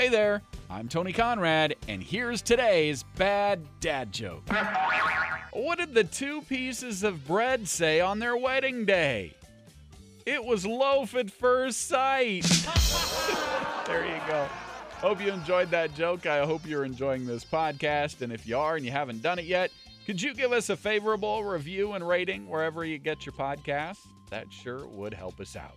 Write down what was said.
Hey there, I'm Tony Conrad, and here's today's bad dad joke. What did the two pieces of bread say on their wedding day? It was loaf at first sight. there you go. Hope you enjoyed that joke. I hope you're enjoying this podcast. And if you are and you haven't done it yet, could you give us a favorable review and rating wherever you get your podcasts? That sure would help us out.